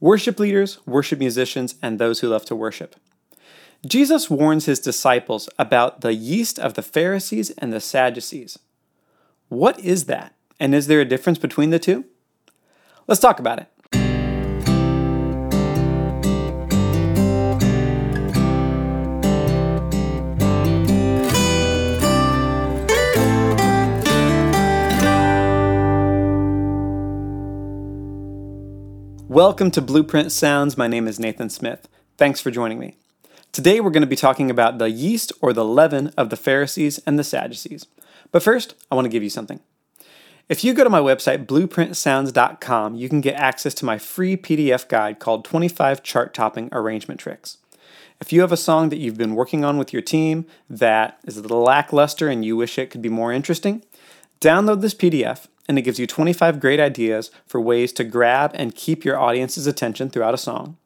worship leaders, worship musicians, and those who love to worship. Jesus warns his disciples about the yeast of the Pharisees and the Sadducees. What is that? And is there a difference between the two? Let's talk about it. Welcome to Blueprint Sounds. My name is Nathan Smith. Thanks for joining me. Today we're going to be talking about the yeast or the leaven of the Pharisees and the Sadducees. But first, I want to give you something. If you go to my website, blueprintsounds.com, you can get access to my free PDF guide called 25 Chart Topping Arrangement Tricks. If you have a song that you've been working on with your team that is a little lackluster and you wish it could be more interesting, download this PDF and it gives you 25 great ideas for ways to grab and keep your audience's attention throughout a song.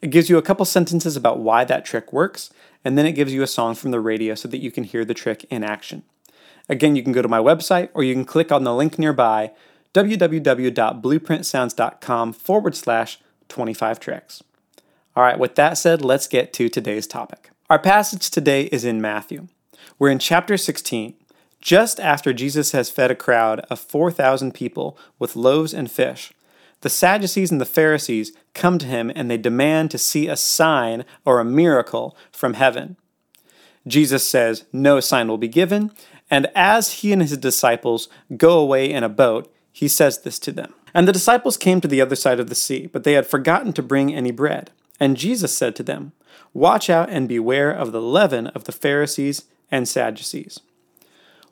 It gives you a couple sentences about why that trick works, and then it gives you a song from the radio so that you can hear the trick in action. Again, you can go to my website or you can click on the link nearby www.blueprintsounds.com forward slash 25 tricks. All right, with that said, let's get to today's topic. Our passage today is in Matthew. We're in chapter 16, just after Jesus has fed a crowd of 4,000 people with loaves and fish, the Sadducees and the Pharisees come to him and they demand to see a sign or a miracle from heaven. Jesus says, No sign will be given, and as he and his disciples go away in a boat, he says this to them. And the disciples came to the other side of the sea, but they had forgotten to bring any bread. And Jesus said to them, Watch out and beware of the leaven of the Pharisees and Sadducees.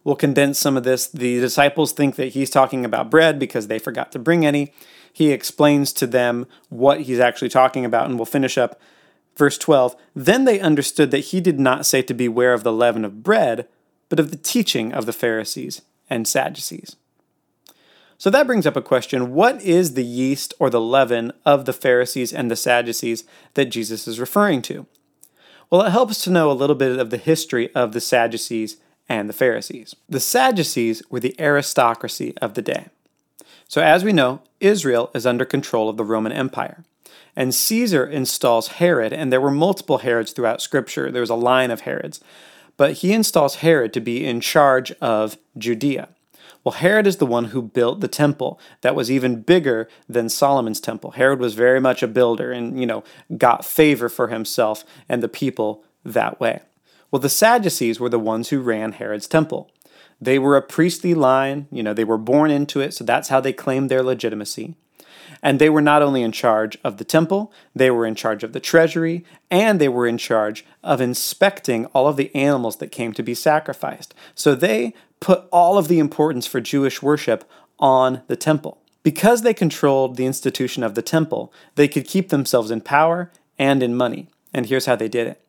We'll condense some of this. The disciples think that he's talking about bread because they forgot to bring any. He explains to them what he's actually talking about, and we'll finish up verse 12. Then they understood that he did not say to beware of the leaven of bread, but of the teaching of the Pharisees and Sadducees. So that brings up a question what is the yeast or the leaven of the Pharisees and the Sadducees that Jesus is referring to? Well, it helps to know a little bit of the history of the Sadducees and the Pharisees. The Sadducees were the aristocracy of the day. So, as we know, Israel is under control of the Roman Empire. And Caesar installs Herod, and there were multiple Herods throughout Scripture. There was a line of Herods. But he installs Herod to be in charge of Judea. Well, Herod is the one who built the temple that was even bigger than Solomon's temple. Herod was very much a builder and, you know, got favor for himself and the people that way. Well, the Sadducees were the ones who ran Herod's temple. They were a priestly line, you know, they were born into it, so that's how they claimed their legitimacy. And they were not only in charge of the temple, they were in charge of the treasury, and they were in charge of inspecting all of the animals that came to be sacrificed. So they put all of the importance for Jewish worship on the temple. Because they controlled the institution of the temple, they could keep themselves in power and in money. And here's how they did it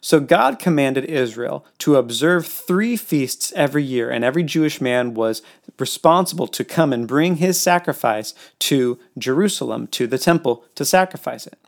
so God commanded Israel to observe three feasts every year, and every Jewish man was responsible to come and bring his sacrifice to Jerusalem, to the temple, to sacrifice it.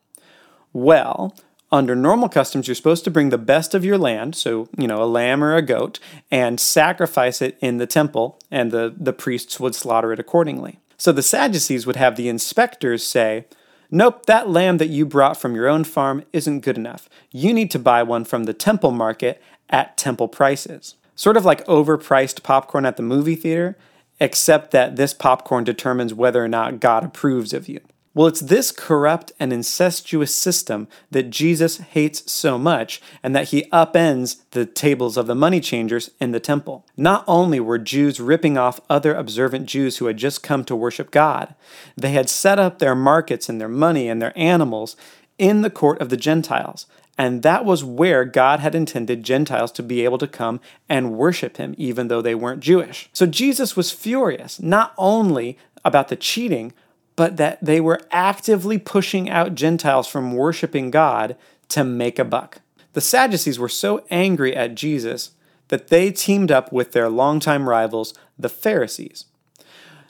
Well, under normal customs, you're supposed to bring the best of your land, so, you know, a lamb or a goat, and sacrifice it in the temple, and the, the priests would slaughter it accordingly. So the Sadducees would have the inspectors say, Nope, that lamb that you brought from your own farm isn't good enough. You need to buy one from the temple market at temple prices. Sort of like overpriced popcorn at the movie theater, except that this popcorn determines whether or not God approves of you. Well, it's this corrupt and incestuous system that Jesus hates so much and that he upends the tables of the money changers in the temple. Not only were Jews ripping off other observant Jews who had just come to worship God, they had set up their markets and their money and their animals in the court of the Gentiles. And that was where God had intended Gentiles to be able to come and worship him, even though they weren't Jewish. So Jesus was furious, not only about the cheating, but that they were actively pushing out Gentiles from worshiping God to make a buck. The Sadducees were so angry at Jesus that they teamed up with their longtime rivals, the Pharisees.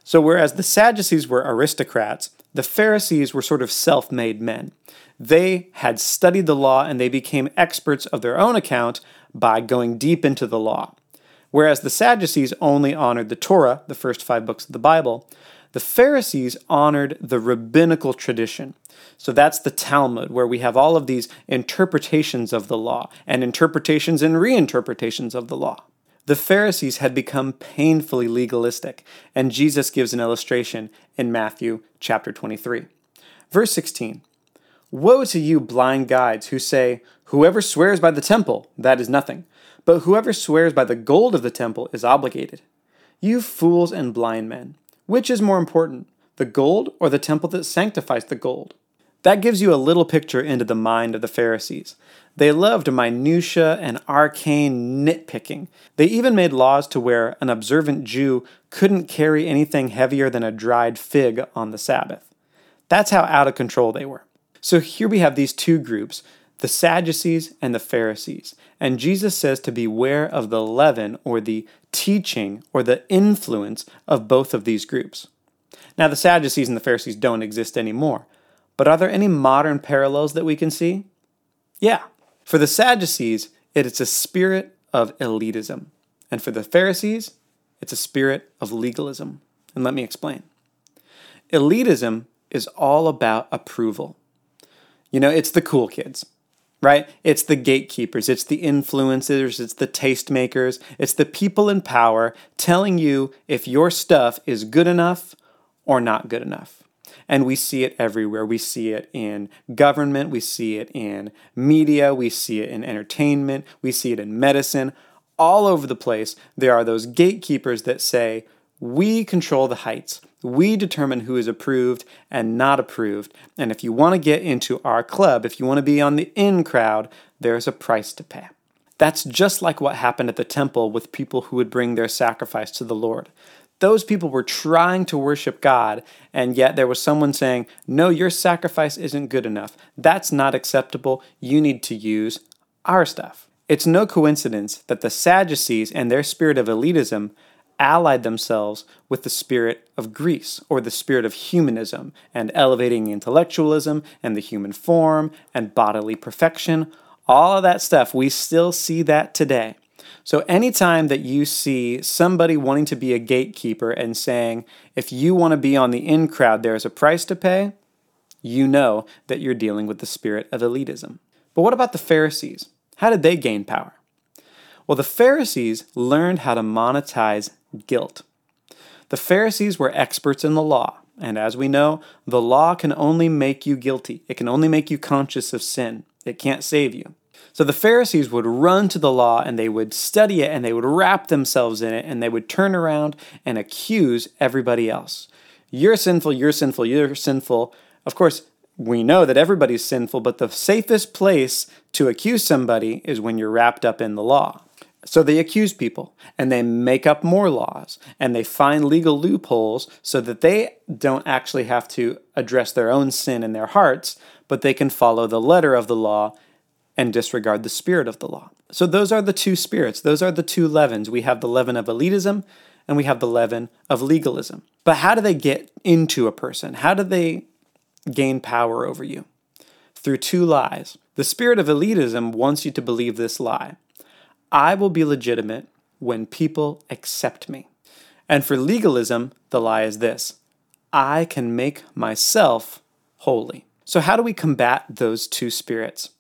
So, whereas the Sadducees were aristocrats, the Pharisees were sort of self made men. They had studied the law and they became experts of their own account by going deep into the law. Whereas the Sadducees only honored the Torah, the first five books of the Bible, The Pharisees honored the rabbinical tradition. So that's the Talmud, where we have all of these interpretations of the law and interpretations and reinterpretations of the law. The Pharisees had become painfully legalistic, and Jesus gives an illustration in Matthew chapter 23. Verse 16 Woe to you, blind guides, who say, Whoever swears by the temple, that is nothing, but whoever swears by the gold of the temple is obligated. You fools and blind men, which is more important, the gold or the temple that sanctifies the gold? That gives you a little picture into the mind of the Pharisees. They loved minutiae and arcane nitpicking. They even made laws to where an observant Jew couldn't carry anything heavier than a dried fig on the Sabbath. That's how out of control they were. So here we have these two groups, the Sadducees and the Pharisees. And Jesus says to beware of the leaven or the teaching or the influence of both of these groups. Now, the Sadducees and the Pharisees don't exist anymore, but are there any modern parallels that we can see? Yeah. For the Sadducees, it is a spirit of elitism. And for the Pharisees, it's a spirit of legalism. And let me explain. Elitism is all about approval. You know, it's the cool kids, right? It's the gatekeepers, it's the influencers, it's the tastemakers, it's the people in power telling you if your stuff is good enough or not good enough. And we see it everywhere. We see it in government, we see it in media, we see it in entertainment, we see it in medicine. All over the place, there are those gatekeepers that say, we control the heights. We determine who is approved and not approved. And if you want to get into our club, if you want to be on the in crowd, there's a price to pay. That's just like what happened at the temple with people who would bring their sacrifice to the Lord those people were trying to worship God, and yet there was someone saying, No, your sacrifice isn't good enough. That's not acceptable. You need to use our stuff. It's no coincidence that the Sadducees and their spirit of elitism allied themselves with the spirit of Greece, or the spirit of humanism, and elevating intellectualism and the human form and bodily perfection. All of that stuff, we still see that today. So, anytime that you see somebody wanting to be a gatekeeper and saying, if you want to be on the in crowd, there's a price to pay, you know that you're dealing with the spirit of elitism. But what about the Pharisees? How did they gain power? Well, the Pharisees learned how to monetize guilt. The Pharisees were experts in the law, and as we know, the law can only make you guilty. It can only make you conscious of sin. It can't save you. So the Pharisees would run to the law and they would study it and they would wrap themselves in it and they would turn around and accuse everybody else. You're sinful, you're sinful, you're sinful. Of course, we know that everybody's sinful, but the safest place to accuse somebody is when you're wrapped up in the law. So they accuse people and they make up more laws and they find legal loopholes so that they don't actually have to address their own sin in their hearts, but they can follow the letter of the law and disregard the spirit of the law. So those are the two spirits. Those are the two leavens. We have the leaven of elitism and we have the leaven of legalism. But how do they get into a person? How do they gain power over you? Through two lies. The spirit of elitism wants you to believe this lie I will be legitimate when people accept me. And for legalism, the lie is this I can make myself holy. So, how do we combat those two spirits?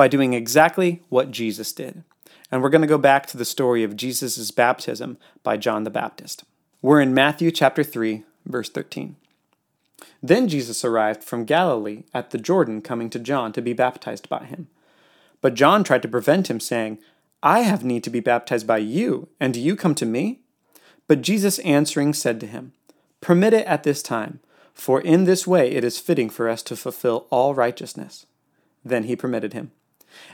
by doing exactly what Jesus did. And we're going to go back to the story of Jesus' baptism by John the Baptist. We're in Matthew chapter 3, verse 13. Then Jesus arrived from Galilee at the Jordan, coming to John to be baptized by him. But John tried to prevent him, saying, I have need to be baptized by you, and do you come to me? But Jesus answering said to him, Permit it at this time, for in this way it is fitting for us to fulfill all righteousness. Then he permitted him.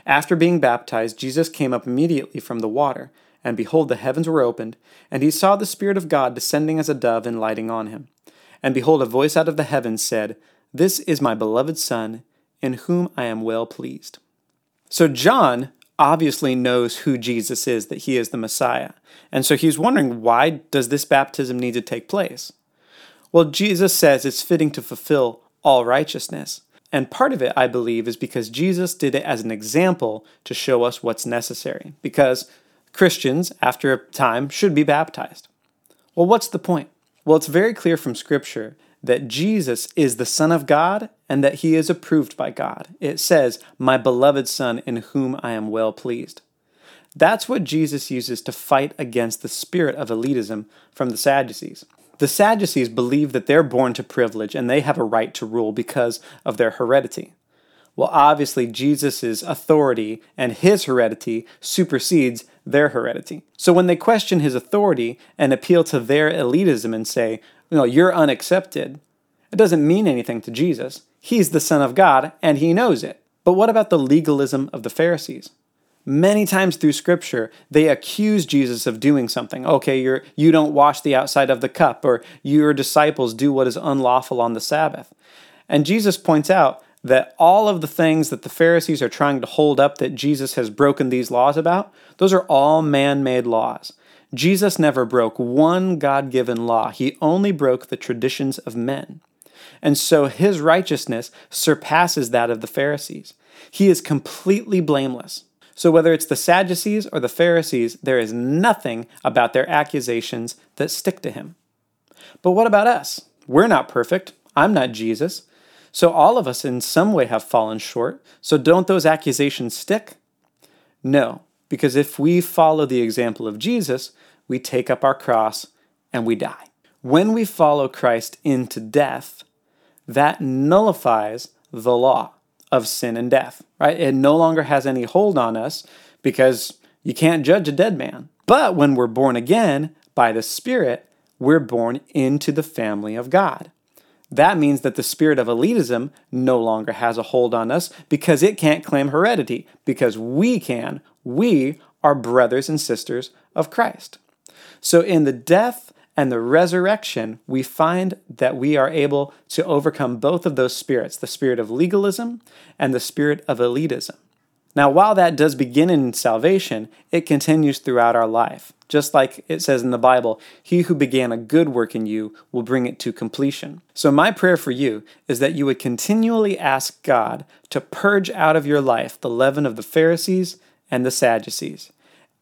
After being baptized, Jesus came up immediately from the water, and behold, the heavens were opened, and he saw the Spirit of God descending as a dove and lighting on him. And behold, a voice out of the heavens said, This is my beloved Son, in whom I am well pleased. So John obviously knows who Jesus is, that he is the Messiah. And so he's wondering, why does this baptism need to take place? Well, Jesus says it's fitting to fulfill all righteousness. And part of it, I believe, is because Jesus did it as an example to show us what's necessary. Because Christians, after a time, should be baptized. Well, what's the point? Well, it's very clear from Scripture that Jesus is the Son of God and that he is approved by God. It says, My beloved Son, in whom I am well pleased. That's what Jesus uses to fight against the spirit of elitism from the Sadducees. The Sadducees believe that they're born to privilege and they have a right to rule because of their heredity. Well, obviously, Jesus' authority and his heredity supersedes their heredity. So when they question his authority and appeal to their elitism and say, you know, you're unaccepted, it doesn't mean anything to Jesus. He's the Son of God and he knows it. But what about the legalism of the Pharisees? Many times through scripture, they accuse Jesus of doing something. Okay, you're, you don't wash the outside of the cup, or your disciples do what is unlawful on the Sabbath. And Jesus points out that all of the things that the Pharisees are trying to hold up that Jesus has broken these laws about, those are all man made laws. Jesus never broke one God given law, he only broke the traditions of men. And so his righteousness surpasses that of the Pharisees. He is completely blameless. So, whether it's the Sadducees or the Pharisees, there is nothing about their accusations that stick to him. But what about us? We're not perfect. I'm not Jesus. So, all of us in some way have fallen short. So, don't those accusations stick? No, because if we follow the example of Jesus, we take up our cross and we die. When we follow Christ into death, that nullifies the law of sin and death, right? It no longer has any hold on us because you can't judge a dead man. But when we're born again by the Spirit, we're born into the family of God. That means that the spirit of elitism no longer has a hold on us because it can't claim heredity, because we can. We are brothers and sisters of Christ. So, in the death and the resurrection, we find that we are able to overcome both of those spirits the spirit of legalism and the spirit of elitism. Now, while that does begin in salvation, it continues throughout our life. Just like it says in the Bible, he who began a good work in you will bring it to completion. So, my prayer for you is that you would continually ask God to purge out of your life the leaven of the Pharisees and the Sadducees.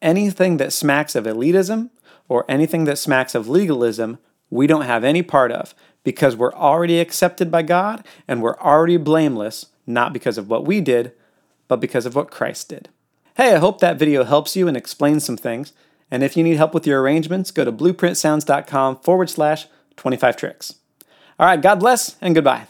Anything that smacks of elitism, or anything that smacks of legalism, we don't have any part of because we're already accepted by God and we're already blameless, not because of what we did, but because of what Christ did. Hey, I hope that video helps you and explains some things. And if you need help with your arrangements, go to blueprintsounds.com forward slash 25 tricks. All right, God bless and goodbye.